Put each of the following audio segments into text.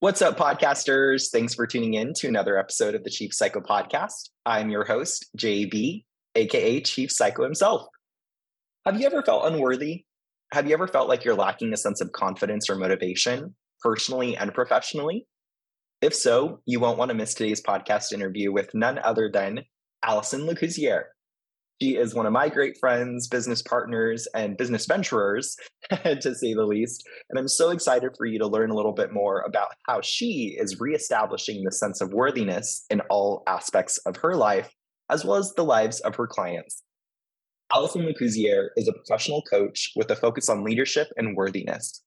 What's up, podcasters? Thanks for tuning in to another episode of the Chief Psycho Podcast. I'm your host, JB, aka Chief Psycho himself. Have you ever felt unworthy? Have you ever felt like you're lacking a sense of confidence or motivation, personally and professionally? If so, you won't want to miss today's podcast interview with none other than Allison Lacoursiere. She is one of my great friends, business partners, and business venturers, to say the least. And I'm so excited for you to learn a little bit more about how she is reestablishing the sense of worthiness in all aspects of her life, as well as the lives of her clients. Allison Lacoursiere is a professional coach with a focus on leadership and worthiness.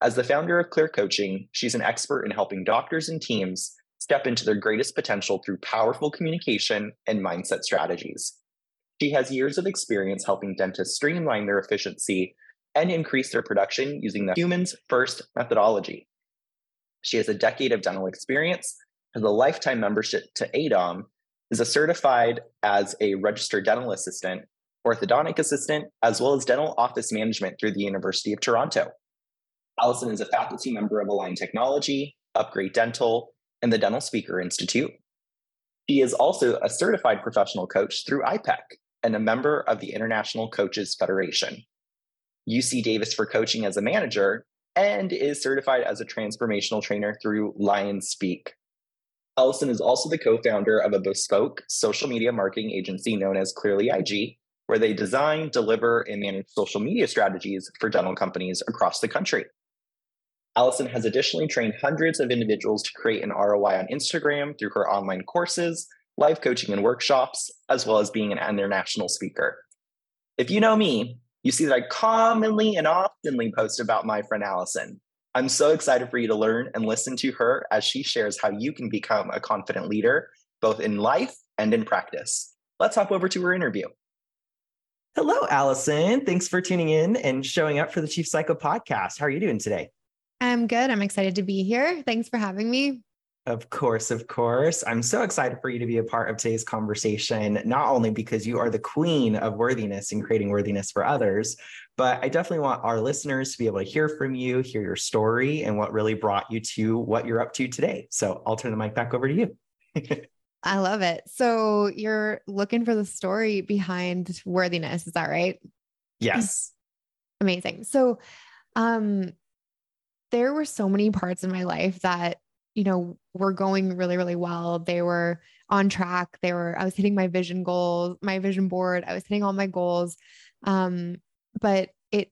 As the founder of Clear Coaching, she's an expert in helping doctors and teams step into their greatest potential through powerful communication and mindset strategies. She has years of experience helping dentists streamline their efficiency and increase their production using the humans first methodology. She has a decade of dental experience, has a lifetime membership to AADOM, is a certified as a registered dental assistant, orthodontic assistant, as well as dental office management through the University of Toronto. Allison is a faculty member of Align Technology, Upgrade Dental, and the Dental Speaker Institute. She is also a certified professional coach through IPEC, and a member of the International Coaches Federation. UC Davis for coaching as a manager and is certified as a transformational trainer through Lionspeak. Allison is also the co founder of a bespoke social media marketing agency known as Clearly IG, where they design, deliver, and manage social media strategies for dental companies across the country. Allison has additionally trained hundreds of individuals to create an ROI on Instagram through her online courses, live coaching and workshops, as well as being an international speaker. If you know me, you see that I commonly and oftenly post about my friend Allison. I'm so excited for you to learn and listen to her as she shares how you can become a confident leader, both in life and in practice. Let's hop over to her interview. Hello, Allison. Thanks for tuning in and showing up for the Chief Psycho podcast. How are you doing today? I'm good. I'm excited to be here. Thanks for having me. Of course, of course. I'm so excited for you to be a part of today's conversation, not only because you are the queen of worthiness and creating worthiness for others, but I definitely want our listeners to be able to hear from you, hear your story, and what really brought you to what you're up to today. So I'll turn the mic back over to you. I love it. So you're looking for the story behind worthiness. Is that right? Yes. Amazing. So, um, there were so many parts in my life that you know, we were going really, really well. They were on track. They were, I was hitting my vision goals, my vision board. I was hitting all my goals. Um, but it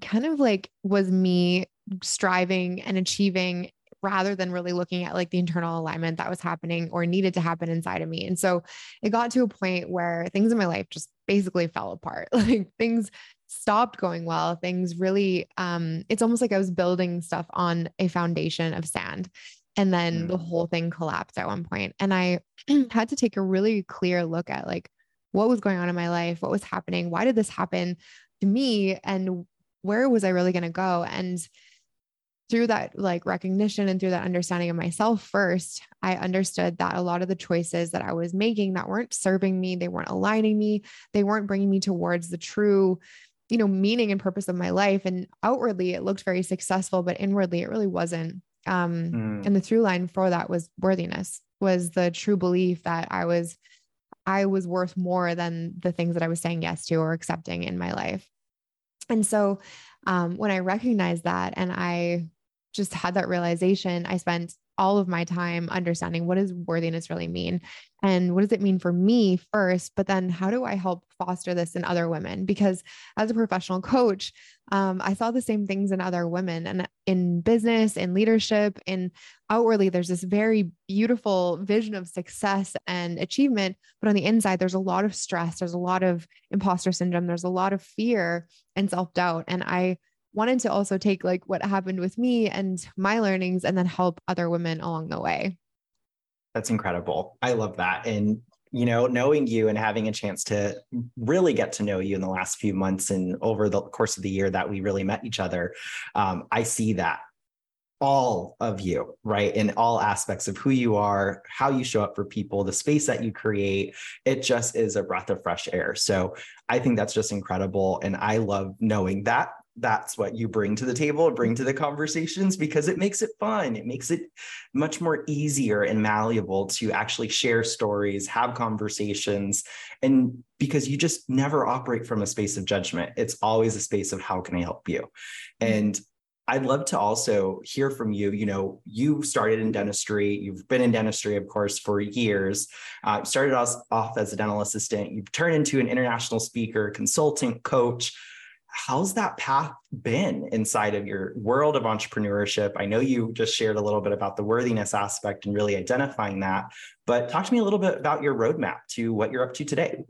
kind of like was me striving and achieving rather than really looking at like the internal alignment that was happening or needed to happen inside of me. And so it got to a point where things in my life just basically fell apart. Like things stopped going well. Things really um it's almost like I was building stuff on a foundation of sand. And then mm. the whole thing collapsed at one point. And I had to take a really clear look at like what was going on in my life, what was happening, why did this happen to me, and where was I really going to go? And through that like recognition and through that understanding of myself first, I understood that a lot of the choices that I was making that weren't serving me, they weren't aligning me, they weren't bringing me towards the true you know meaning and purpose of my life and outwardly it looked very successful but inwardly it really wasn't um, mm. And the through line for that was worthiness, was the true belief that I was, I was worth more than the things that I was saying yes to or accepting in my life. And so um, when I recognized that and I just had that realization, I spent all of my time understanding what does worthiness really mean and what does it mean for me first but then how do i help foster this in other women? Because as a professional coach um, i saw the same things in other women and in business in leadership in outwardly there's this very beautiful vision of success and achievement but on the inside there's a lot of stress there's a lot of imposter syndrome there's a lot of fear and self-doubt. And i wanted to also take like what happened with me and my learnings and then help other women along the way. That's incredible. I love that. And you know, knowing you and having a chance to really get to know you in the last few months and over the course of the year that we really met each other, um, I see that all of you, right? In all aspects of who you are, how you show up for people, the space that you create, it just is a breath of fresh air. So I think that's just incredible. And I love knowing that that's what you bring to the table, bring to the conversations because it makes it fun. It makes it much more easier and malleable to actually share stories, have conversations, and because you just never operate from a space of judgment. It's always a space of how can I help you? Mm-hmm. And I'd love to also hear from you. You know, you started in dentistry. You've been in dentistry, of course, for years. Uh, started off, off as a dental assistant. You've turned into an international speaker, consultant, coach how's that path been inside of your world of entrepreneurship? I know you just shared a little bit about the worthiness aspect and really identifying that, but talk to me a little bit about your roadmap to what you're up to today.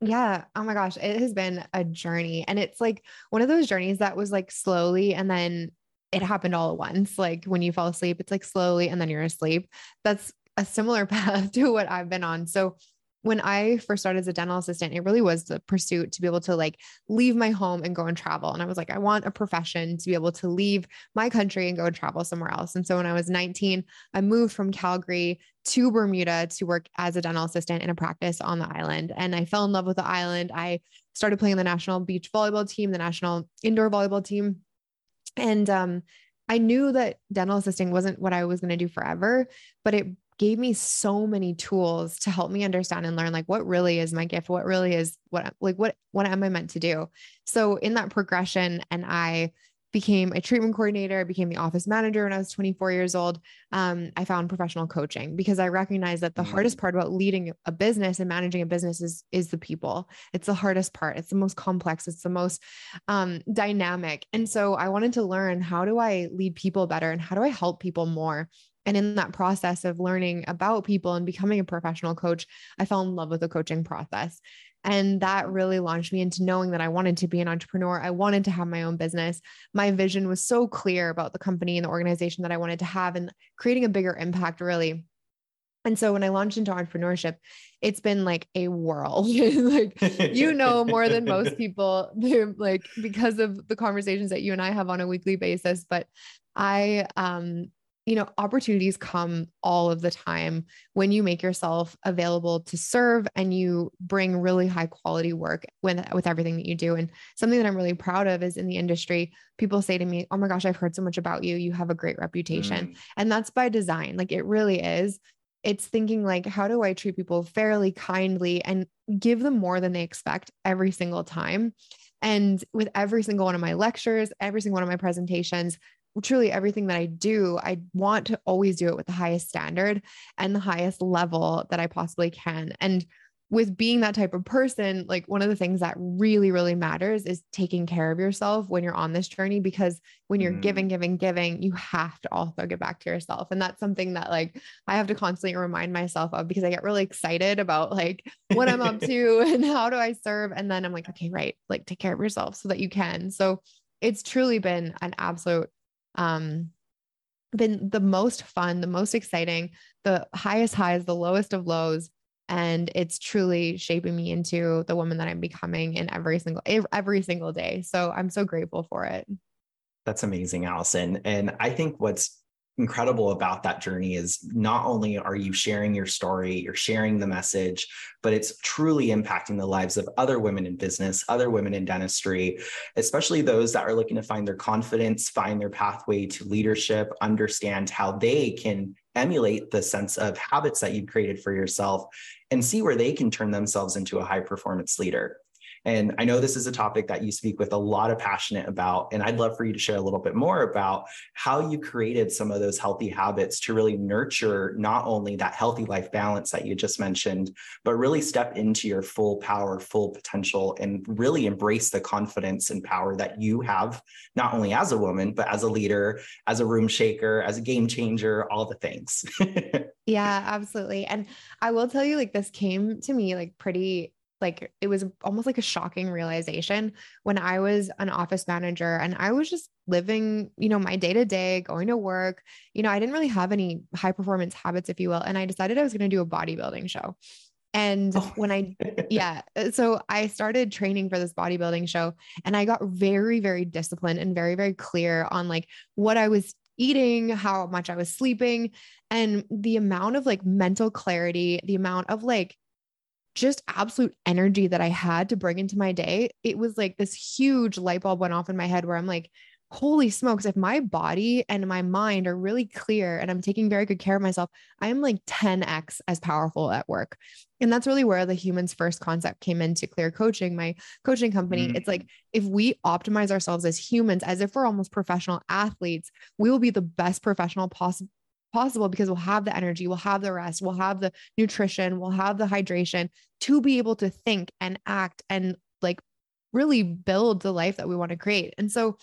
Yeah. Oh my gosh. It has been a journey. And it's like one of those journeys that was like slowly and then it happened all at once. Like when you fall asleep, it's like slowly and then you're asleep. That's a similar path to what I've been on. So when I first started as a dental assistant, it really was the pursuit to be able to like leave my home and go and travel. And I was like, I want a profession to be able to leave my country and go and travel somewhere else. And so when I was 19, I moved from Calgary to Bermuda to work as a dental assistant in a practice on the island. And I fell in love with the island. I started playing the national beach volleyball team, the national indoor volleyball team. And um, I knew that dental assisting wasn't what I was going to do forever, but it gave me so many tools to help me understand and learn like what really is my gift? What really is what like what what am i meant to do? So in that progression and i became a treatment coordinator I became the office manager when i was 24 years old um, i found professional coaching because i recognized that the hardest part about leading a business and managing a business is is the people. It's the hardest part. It's the most complex. It's the most um, dynamic. And so i wanted to learn how do i lead people better and how do i help people more and in that process of learning about people and becoming a professional coach, I fell in love with the coaching process. And that really launched me into knowing that I wanted to be an entrepreneur. I wanted to have my own business. My vision was so clear about the company and the organization that I wanted to have and creating a bigger impact, really. And so when I launched into entrepreneurship, it's been like a whirl. like you know more than most people, like because of the conversations that you and I have on a weekly basis. But I um you know, opportunities come all of the time when you make yourself available to serve and you bring really high quality work with, with everything that you do. And something that I'm really proud of is in the industry, people say to me, Oh my gosh, I've heard so much about you. You have a great reputation. Mm. And that's by design. Like it really is. It's thinking like, how do I treat people fairly, kindly, and give them more than they expect every single time? And with every single one of my lectures, every single one of my presentations, truly everything that I do, I want to always do it with the highest standard and the highest level that I possibly can. And with being that type of person, like one of the things that really, really matters is taking care of yourself when you're on this journey. Because when you're mm. giving, giving, giving, you have to also give back to yourself. And that's something that like I have to constantly remind myself of because I get really excited about like what I'm up to and how do I serve. And then I'm like, okay, right, like take care of yourself so that you can. So it's truly been an absolute um, been the most fun, the most exciting, the highest highs, the lowest of lows. And it's truly shaping me into the woman that I'm becoming in every single every single day. So I'm so grateful for it. That's amazing, Allison. And I think what's incredible about that journey is not only are you sharing your story, you're sharing the message, but it's truly impacting the lives of other women in business, other women in dentistry, especially those that are looking to find their confidence, find their pathway to leadership, understand how they can emulate the sense of habits that you've created for yourself and see where they can turn themselves into a high performance leader. And I know this is a topic that you speak with a lot of passionate about. And I'd love for you to share a little bit more about how you created some of those healthy habits to really nurture not only that healthy life balance that you just mentioned, but really step into your full power, full potential, and really embrace the confidence and power that you have, not only as a woman, but as a leader, as a room shaker, as a game changer, all the things. yeah, absolutely. And I will tell you, like, this came to me like pretty like it was almost like a shocking realization when I was an office manager and I was just living, you know, my day to day, going to work. You know, I didn't really have any high performance habits, if you will. And I decided I was going to do a bodybuilding show. And oh. when I, yeah, uh, so I started training for this bodybuilding show and I got very, very disciplined and very, very clear on like what I was eating, how much I was sleeping, and the amount of like mental clarity, the amount of like just absolute energy that I had to bring into my day, it was like this huge light bulb went off in my head where I'm like, holy smokes, if my body and my mind are really clear and I'm taking very good care of myself, I'm like 10x as powerful at work. And that's really where the humans first concept came into clear coaching, my coaching company. Mm-hmm. It's like if we optimize ourselves as humans, as if we're almost professional athletes, we will be the best professional possible possible because we'll have the energy, we'll have the rest, we'll have the nutrition, we'll have the hydration to be able to think and act and like really build the life that we want to create. And so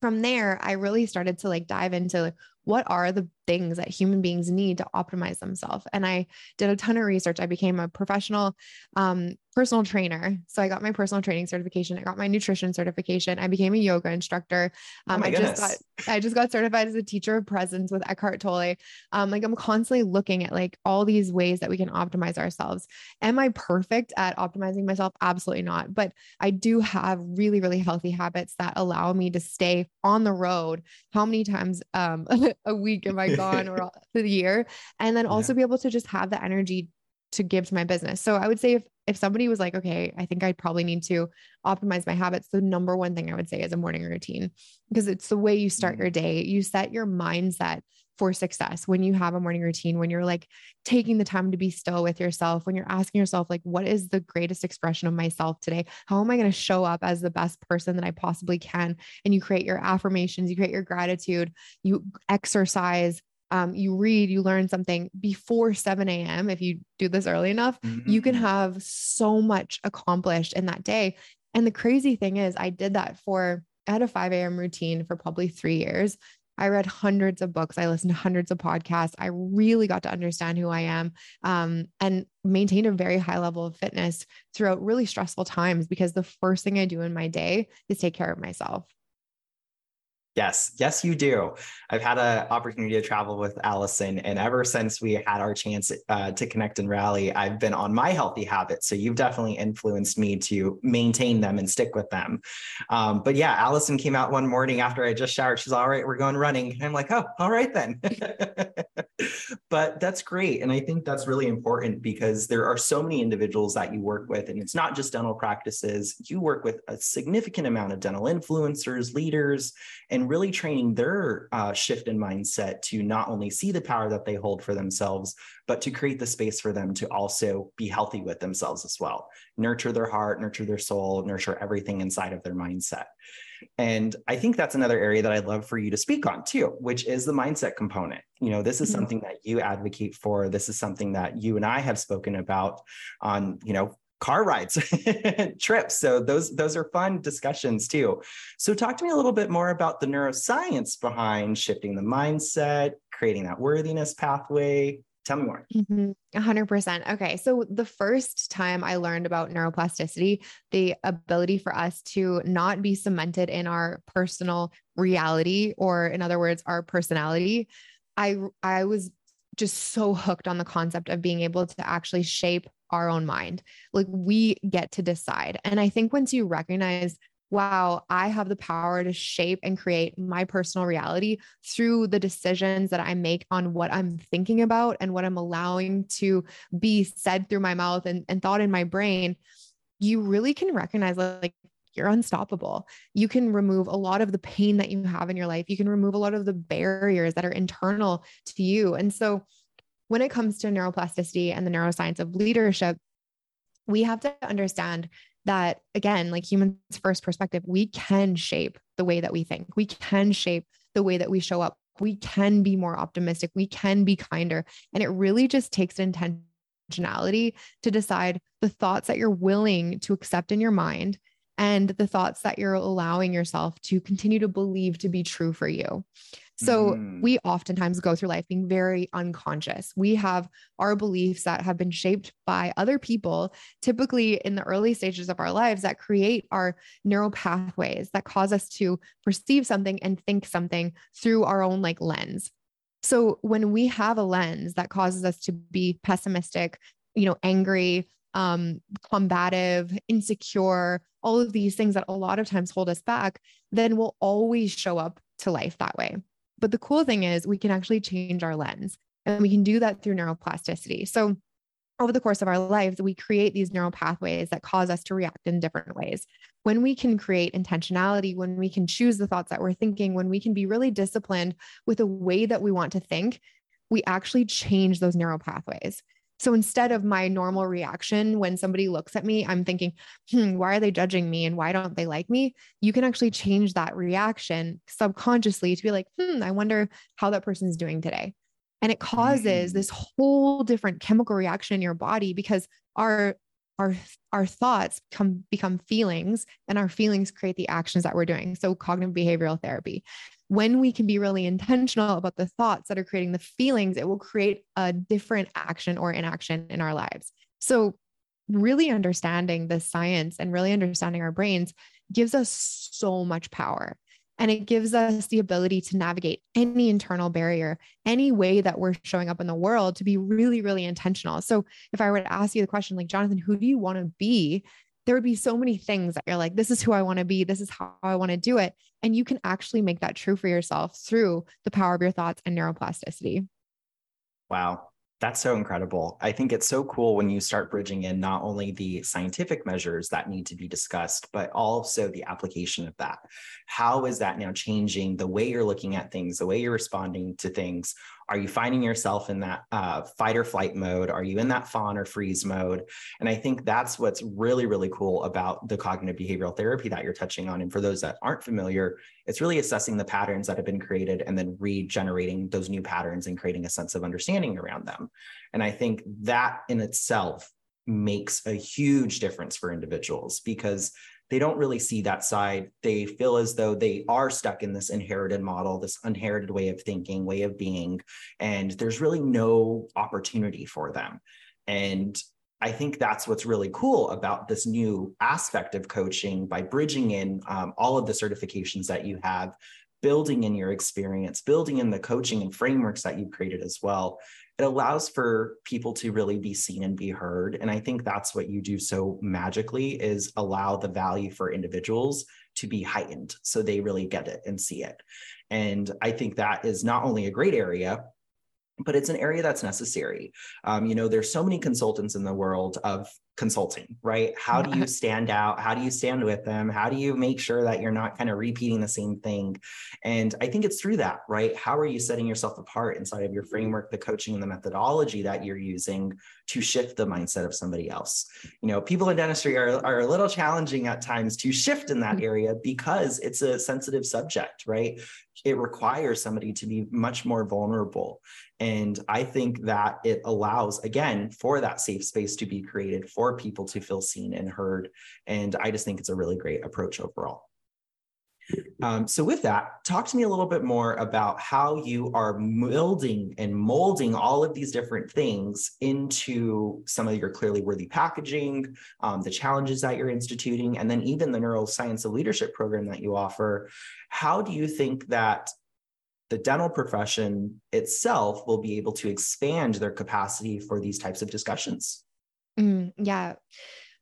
from there, I really started to like dive into like, what are the things that human beings need to optimize themselves. And I did a ton of research. I became a professional um, personal trainer. So I got my personal training certification. I got my nutrition certification. I became a yoga instructor. Oh um, oh I goodness. just got I just got certified as a teacher of presence with Eckhart Tolle. Um, like I'm constantly looking at like all these ways that we can optimize ourselves. Am I perfect at optimizing myself? Absolutely not. But I do have really, really healthy habits that allow me to stay on the road. How many times um, a week am I gone or the year and then also yeah. be able to just have the energy to give to my business. So I would say if if somebody was like, okay, I think I probably need to optimize my habits, the number one thing I would say is a morning routine because it's the way you start mm-hmm. your day. You set your mindset for success when you have a morning routine, when you're like taking the time to be still with yourself, when you're asking yourself, like, what is the greatest expression of myself today? How am I going to show up as the best person that I possibly can? And you create your affirmations, you create your gratitude, you exercise, um, you read, you learn something before 7 a.m. If you do this early enough, mm-hmm. you can mm-hmm. have so much accomplished in that day. And the crazy thing is, I did that for, I had a 5 a.m. routine for probably three years. I read hundreds of books. I listened to hundreds of podcasts. I really got to understand who I am um, and maintained a very high level of fitness throughout really stressful times because the first thing I do in my day is take care of myself. Yes, yes, you do. I've had an opportunity to travel with Allison, and ever since we had our chance uh, to connect and rally, I've been on my healthy habits. So you've definitely influenced me to maintain them and stick with them. Um, but yeah, Allison came out one morning after I just showered. She's all right, we're going running. And I'm like, oh, all right then. but that's great, and I think that's really important because there are so many individuals that you work with, and it's not just dental practices. You work with a significant amount of dental influencers, leaders, and really training their uh, shift in mindset to not only see the power that they hold for themselves, but to create the space for them to also be healthy with themselves as well. Nurture their heart, nurture their soul, nurture everything inside of their mindset. And I think that's another area that I'd love for you to speak on too, which is the mindset component. You know, this is mm-hmm. something that you advocate for. This is something that you and I have spoken about on, you know, car rides, trips. So those those are fun discussions too. So talk to me a little bit more about the neuroscience behind shifting the mindset, creating that worthiness pathway. Tell me more. Mm-hmm. 100%. Okay. So, the first time I learned about neuroplasticity, the ability for us to not be cemented in our personal reality, or in other words, our personality, I, I was just so hooked on the concept of being able to actually shape our own mind. Like we get to decide. And I think once you recognize, wow, I have the power to shape and create my personal reality through the decisions that I make on what I'm thinking about and what I'm allowing to be said through my mouth and, and thought in my brain, you really can recognize like you're unstoppable. You can remove a lot of the pain that you have in your life. You can remove a lot of the barriers that are internal to you. And so when it comes to neuroplasticity and the neuroscience of leadership, we have to understand that again, like humans first perspective, we can shape the way that we think. We can shape the way that we show up. We can be more optimistic. We can be kinder. And it really just takes intentionality to decide the thoughts that you're willing to accept in your mind and the thoughts that you're allowing yourself to continue to believe to be true for you. So mm. we oftentimes go through life being very unconscious. We have our beliefs that have been shaped by other people, typically in the early stages of our lives, that create our neural pathways that cause us to perceive something and think something through our own like lens. So when we have a lens that causes us to be pessimistic, you know, angry, um, combative, insecure, all of these things that a lot of times hold us back, then we'll always show up to life that way. But the cool thing is, we can actually change our lens and we can do that through neuroplasticity. So, over the course of our lives, we create these neural pathways that cause us to react in different ways. When we can create intentionality, when we can choose the thoughts that we're thinking, when we can be really disciplined with the way that we want to think, we actually change those neural pathways. So instead of my normal reaction when somebody looks at me, I'm thinking, hmm, why are they judging me and why don't they like me? You can actually change that reaction subconsciously to be like, hmm, I wonder how that person's doing today. And it causes mm. this whole different chemical reaction in your body because our our our thoughts come become feelings and our feelings create the actions that we're doing. So cognitive behavioral therapy. When we can be really intentional about the thoughts that are creating the feelings, it will create a different action or inaction in our lives. So really understanding the science and really understanding our brains gives us so much power. And it gives us the ability to navigate any internal barrier, any way that we're showing up in the world to be really, really intentional. So, if I were to ask you the question, like, Jonathan, who do you want to be? There would be so many things that you're like, this is who I want to be. This is how I want to do it. And you can actually make that true for yourself through the power of your thoughts and neuroplasticity. Wow. That's so incredible. I think it's so cool when you start bridging in not only the scientific measures that need to be discussed, but also the application of that. How is that now changing the way you're looking at things, the way you're responding to things? Are you finding yourself in that uh, fight or flight mode? Are you in that fawn or freeze mode? And I think that's what's really, really cool about the cognitive behavioral therapy that you're touching on. And for those that aren't familiar, it's really assessing the patterns that have been created and then regenerating those new patterns and creating a sense of understanding around them. And I think that in itself makes a huge difference for individuals because they don't really see that side. They feel as though they are stuck in this inherited model, this inherited way of thinking, way of being, and there's really no opportunity for them. And I think that's what's really cool about this new aspect of coaching by bridging in um, all of the certifications that you have, building in your experience, building in the coaching and frameworks that you've created as well. It allows for people to really be seen and be heard. And I think that's what you do so magically is allow the value for individuals to be heightened so they really get it and see it. And I think that is not only a great area, but it's an area that's necessary. Um, you know, there's so many consultants in the world of consulting, right? How do you stand out? How do you stand with them? How do you make sure that you're not kind of repeating the same thing? And I think it's through that, right? How are you setting yourself apart inside of your framework, the coaching and the methodology that you're using to shift the mindset of somebody else? You know, people in dentistry are, are a little challenging at times to shift in that mm. area because it's a sensitive subject, right? It requires somebody to be much more vulnerable. And I think that it allows, again, for that safe space to be created for people to feel seen and heard. And I just think it's a really great approach overall. Um, so, with that, talk to me a little bit more about how you are molding and molding all of these different things into some of your clearly worthy packaging, um, the challenges that you're instituting, and then even the neuroscience of leadership program that you offer. How do you think that the dental profession itself will be able to expand their capacity for these types of discussions. Mm, yeah.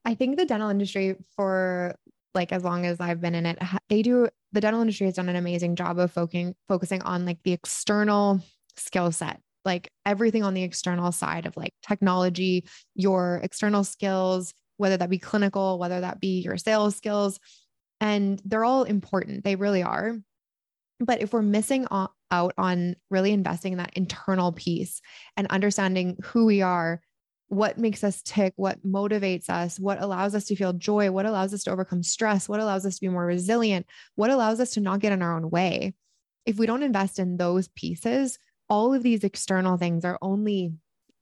I think the dental industry, for like as long as I've been in it, they do the dental industry has done an amazing job of focusing focusing on like the external skill set, like everything on the external side of like technology, your external skills, whether that be clinical, whether that be your sales skills. And they're all important. They really are. But if we're missing out on really investing in that internal piece and understanding who we are, what makes us tick, what motivates us, what allows us to feel joy, what allows us to overcome stress, what allows us to be more resilient, what allows us to not get in our own way. If we don't invest in those pieces, all of these external things are only,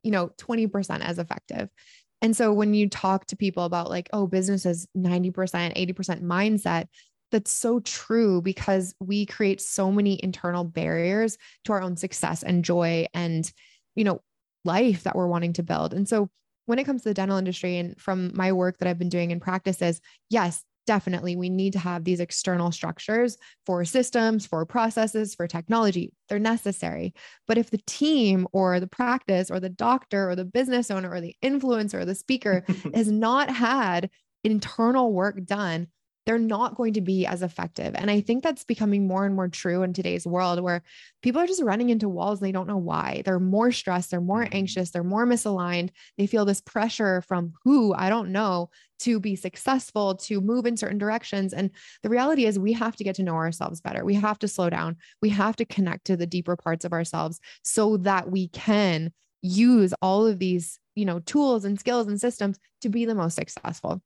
you know, 20% as effective. And so when you talk to people about like, oh, business is 90%, 80% mindset, that's so true because we create so many internal barriers to our own success and joy and you know life that we're wanting to build. And so when it comes to the dental industry and from my work that I've been doing in practices yes definitely we need to have these external structures for systems for processes for technology. They're necessary. But if the team or the practice or the doctor or the business owner or the influencer or the speaker has not had internal work done they're not going to be as effective. And I think that's becoming more and more true in today's world where people are just running into walls and they don't know why. They're more stressed, they're more mm-hmm. anxious, they're more misaligned. They feel this pressure from who I don't know to be successful, to move in certain directions. And the reality is, we have to get to know ourselves better. We have to slow down. We have to connect to the deeper parts of ourselves so that we can use all of these you know tools and skills and systems to be the most successful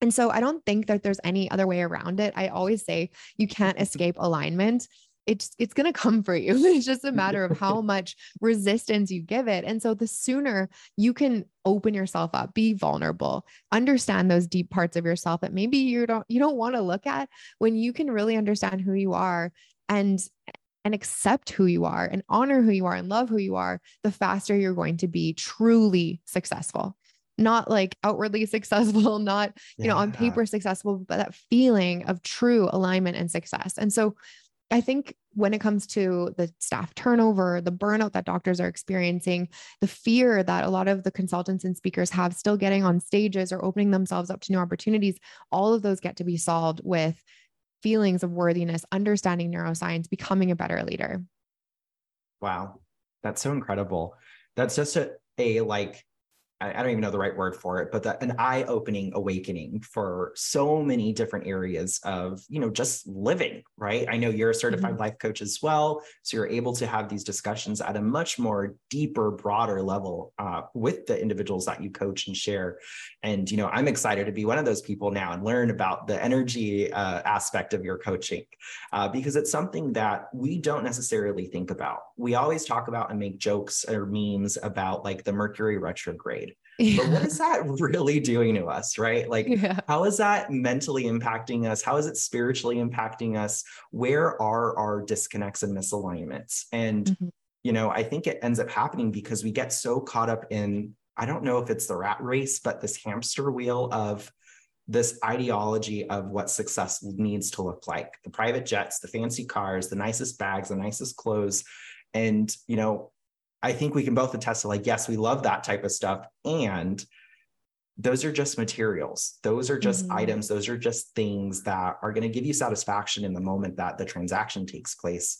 and so I don't think that there's any other way around it. I always say you can't escape alignment. It's it's going to come for you. It's just a matter of how much resistance you give it. And so the sooner you can open yourself up, be vulnerable, understand those deep parts of yourself that maybe you don't you don't want to look at when you can really understand who you are and and accept who you are and honor who you are and love who you are, the faster you're going to be truly successful not like outwardly successful, not, you yeah. know, on paper successful, but that feeling of true alignment and success. And so I think when it comes to the staff turnover, the burnout that doctors are experiencing, the fear that a lot of the consultants and speakers have still getting on stages or opening themselves up to new opportunities, all of those get to be solved with feelings of worthiness, understanding neuroscience, becoming a better leader. Wow. That's so incredible. That's just a, a like I, don't even know the right word for it, but the, an eye-opening awakening for so many different areas of, you know, just living, right? I know you're a certified mm-hmm. life coach as well. So you're able to have these discussions at a much more deeper, broader level uh, with the individuals that you coach and share. And, you know, I'm excited to be one of those people now and learn about the energy uh, aspect of your coaching uh, because it's something that we don't necessarily think about. We always talk about and make jokes or memes about like the Mercury retrograde yeah. But what is that really doing to us, right? Like, yeah. how is that mentally impacting us? How is it spiritually impacting us? Where are our disconnects and misalignments? And, mm-hmm. you know, I think it ends up happening because we get so caught up in, I don't know if it's the rat race, but this hamster wheel of, this ideology of what success needs to look like the private jets the fancy cars the nicest bags the nicest clothes and you know I think we can both attest to like, yes, we love that type of stuff. And those are just materials. Those are just mm-hmm. items. Those are just things that are going to give you satisfaction in the moment that the transaction takes place.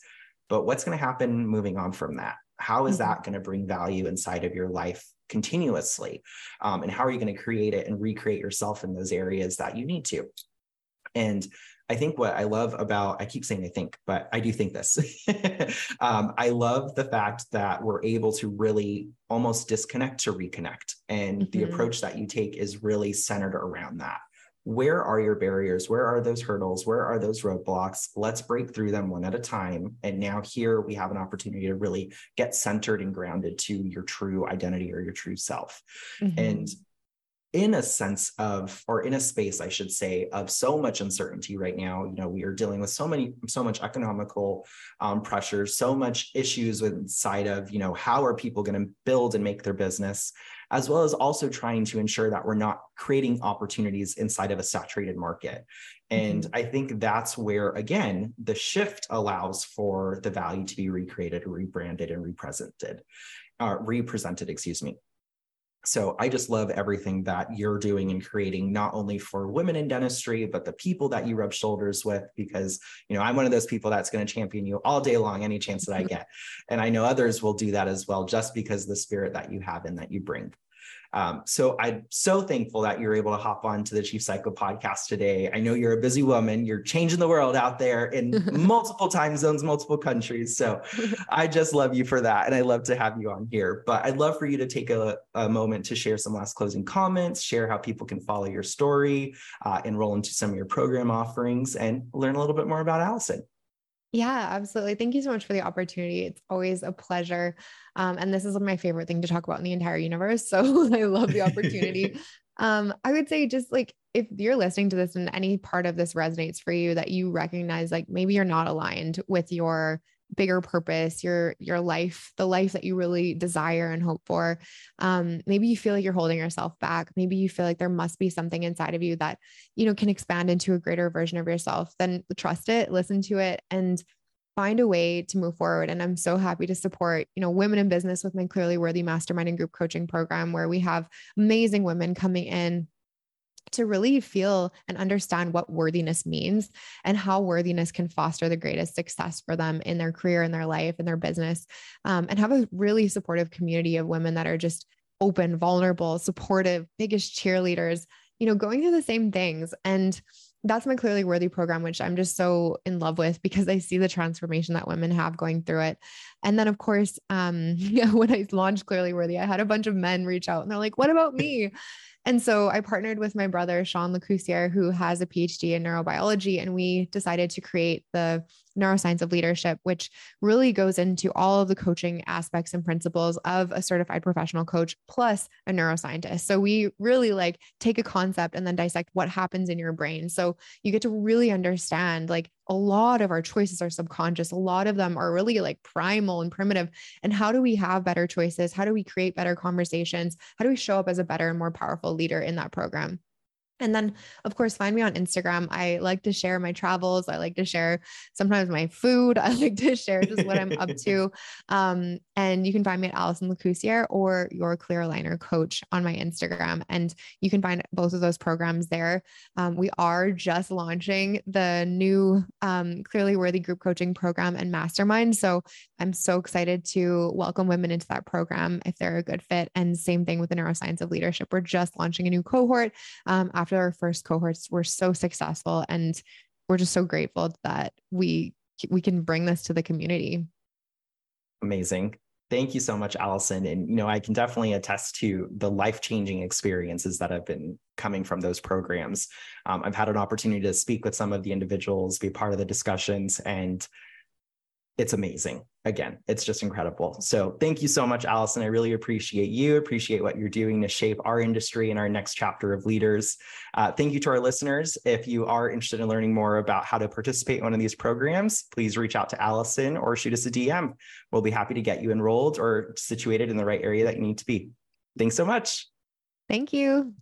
But what's going to happen moving on from that? How is mm-hmm. that going to bring value inside of your life continuously? Um, and how are you going to create it and recreate yourself in those areas that you need to? And I think what I love about, I keep saying I think, but I do think this. um, I love the fact that we're able to really almost disconnect to reconnect. And mm-hmm. the approach that you take is really centered around that. Where are your barriers? Where are those hurdles? Where are those roadblocks? Let's break through them one at a time. And now, here we have an opportunity to really get centered and grounded to your true identity or your true self. Mm-hmm. And in a sense of or in a space i should say of so much uncertainty right now you know we are dealing with so many so much economical um, pressures so much issues inside of you know how are people going to build and make their business as well as also trying to ensure that we're not creating opportunities inside of a saturated market and mm-hmm. i think that's where again the shift allows for the value to be recreated rebranded and represented uh, represented excuse me so I just love everything that you're doing and creating, not only for women in dentistry, but the people that you rub shoulders with, because, you know, I'm one of those people that's going to champion you all day long, any chance that I mm-hmm. get. And I know others will do that as well, just because the spirit that you have and that you bring. Um, so I'm so thankful that you're able to hop on to the Chief Psycho podcast today. I know you're a busy woman. You're changing the world out there in multiple time zones, multiple countries. So I just love you for that. And I love to have you on here. But I'd love for you to take a, a moment to share some last closing comments, share how people can follow your story, uh, enroll into some of your program offerings, and learn a little bit more about Allison. Yeah, absolutely. Thank you so much for the opportunity. It's always a pleasure. Um, and this is my favorite thing to talk about in the entire universe. So I love the opportunity. um, I would say just like if you're listening to this and any part of this resonates for you, that you recognize like maybe you're not aligned with your bigger purpose, your your life, the life that you really desire and hope for. Um, maybe you feel like you're holding yourself back. Maybe you feel like there must be something inside of you that you know can expand into a greater version of yourself. Then trust it, listen to it, and find a way to move forward. And I'm so happy to support, you know, women in business with my Clearly Worthy Mastermind and group coaching program, where we have amazing women coming in to really feel and understand what worthiness means and how worthiness can foster the greatest success for them in their career, in their life, in their business, um, and have a really supportive community of women that are just open, vulnerable, supportive, biggest cheerleaders, you know, going through the same things. And that's my clearly worthy program which i'm just so in love with because i see the transformation that women have going through it and then of course um yeah, when i launched clearly worthy i had a bunch of men reach out and they're like what about me and so I partnered with my brother, Sean Lacoursiere, who has a PhD in neurobiology, and we decided to create the neuroscience of leadership, which really goes into all of the coaching aspects and principles of a certified professional coach plus a neuroscientist. So we really like take a concept and then dissect what happens in your brain. So you get to really understand like a lot of our choices are subconscious. A lot of them are really like primal and primitive. And how do we have better choices? How do we create better conversations? How do we show up as a better and more powerful leader in that program? And then, of course, find me on Instagram. I like to share my travels. I like to share sometimes my food. I like to share just what I'm up to. Um, and you can find me at Allison Lacoursiere or your Clear Aligner Coach on my Instagram. And you can find both of those programs there. Um, we are just launching the new um, Clearly Worthy Group Coaching Program and Mastermind. So I'm so excited to welcome women into that program if they're a good fit. And same thing with the Neuroscience of Leadership. We're just launching a new cohort um, after our first cohorts were so successful and we're just so grateful that we we can bring this to the community. Amazing. Thank you so much allison. And you know i can definitely attest to the life-changing experiences that have been coming from those programs. Um, i've had an opportunity to speak with some of the individuals be part of the discussions and it's amazing. Again, it's just incredible. So thank you so much, Allison. I really appreciate you, appreciate what you're doing to shape our industry and our next chapter of leaders. Uh, thank you to our listeners. If you are interested in learning more about how to participate in one of these programs, please reach out to Allison or shoot us a DM. We'll be happy to get you enrolled or situated in the right area that you need to be. Thanks so much. Thank you.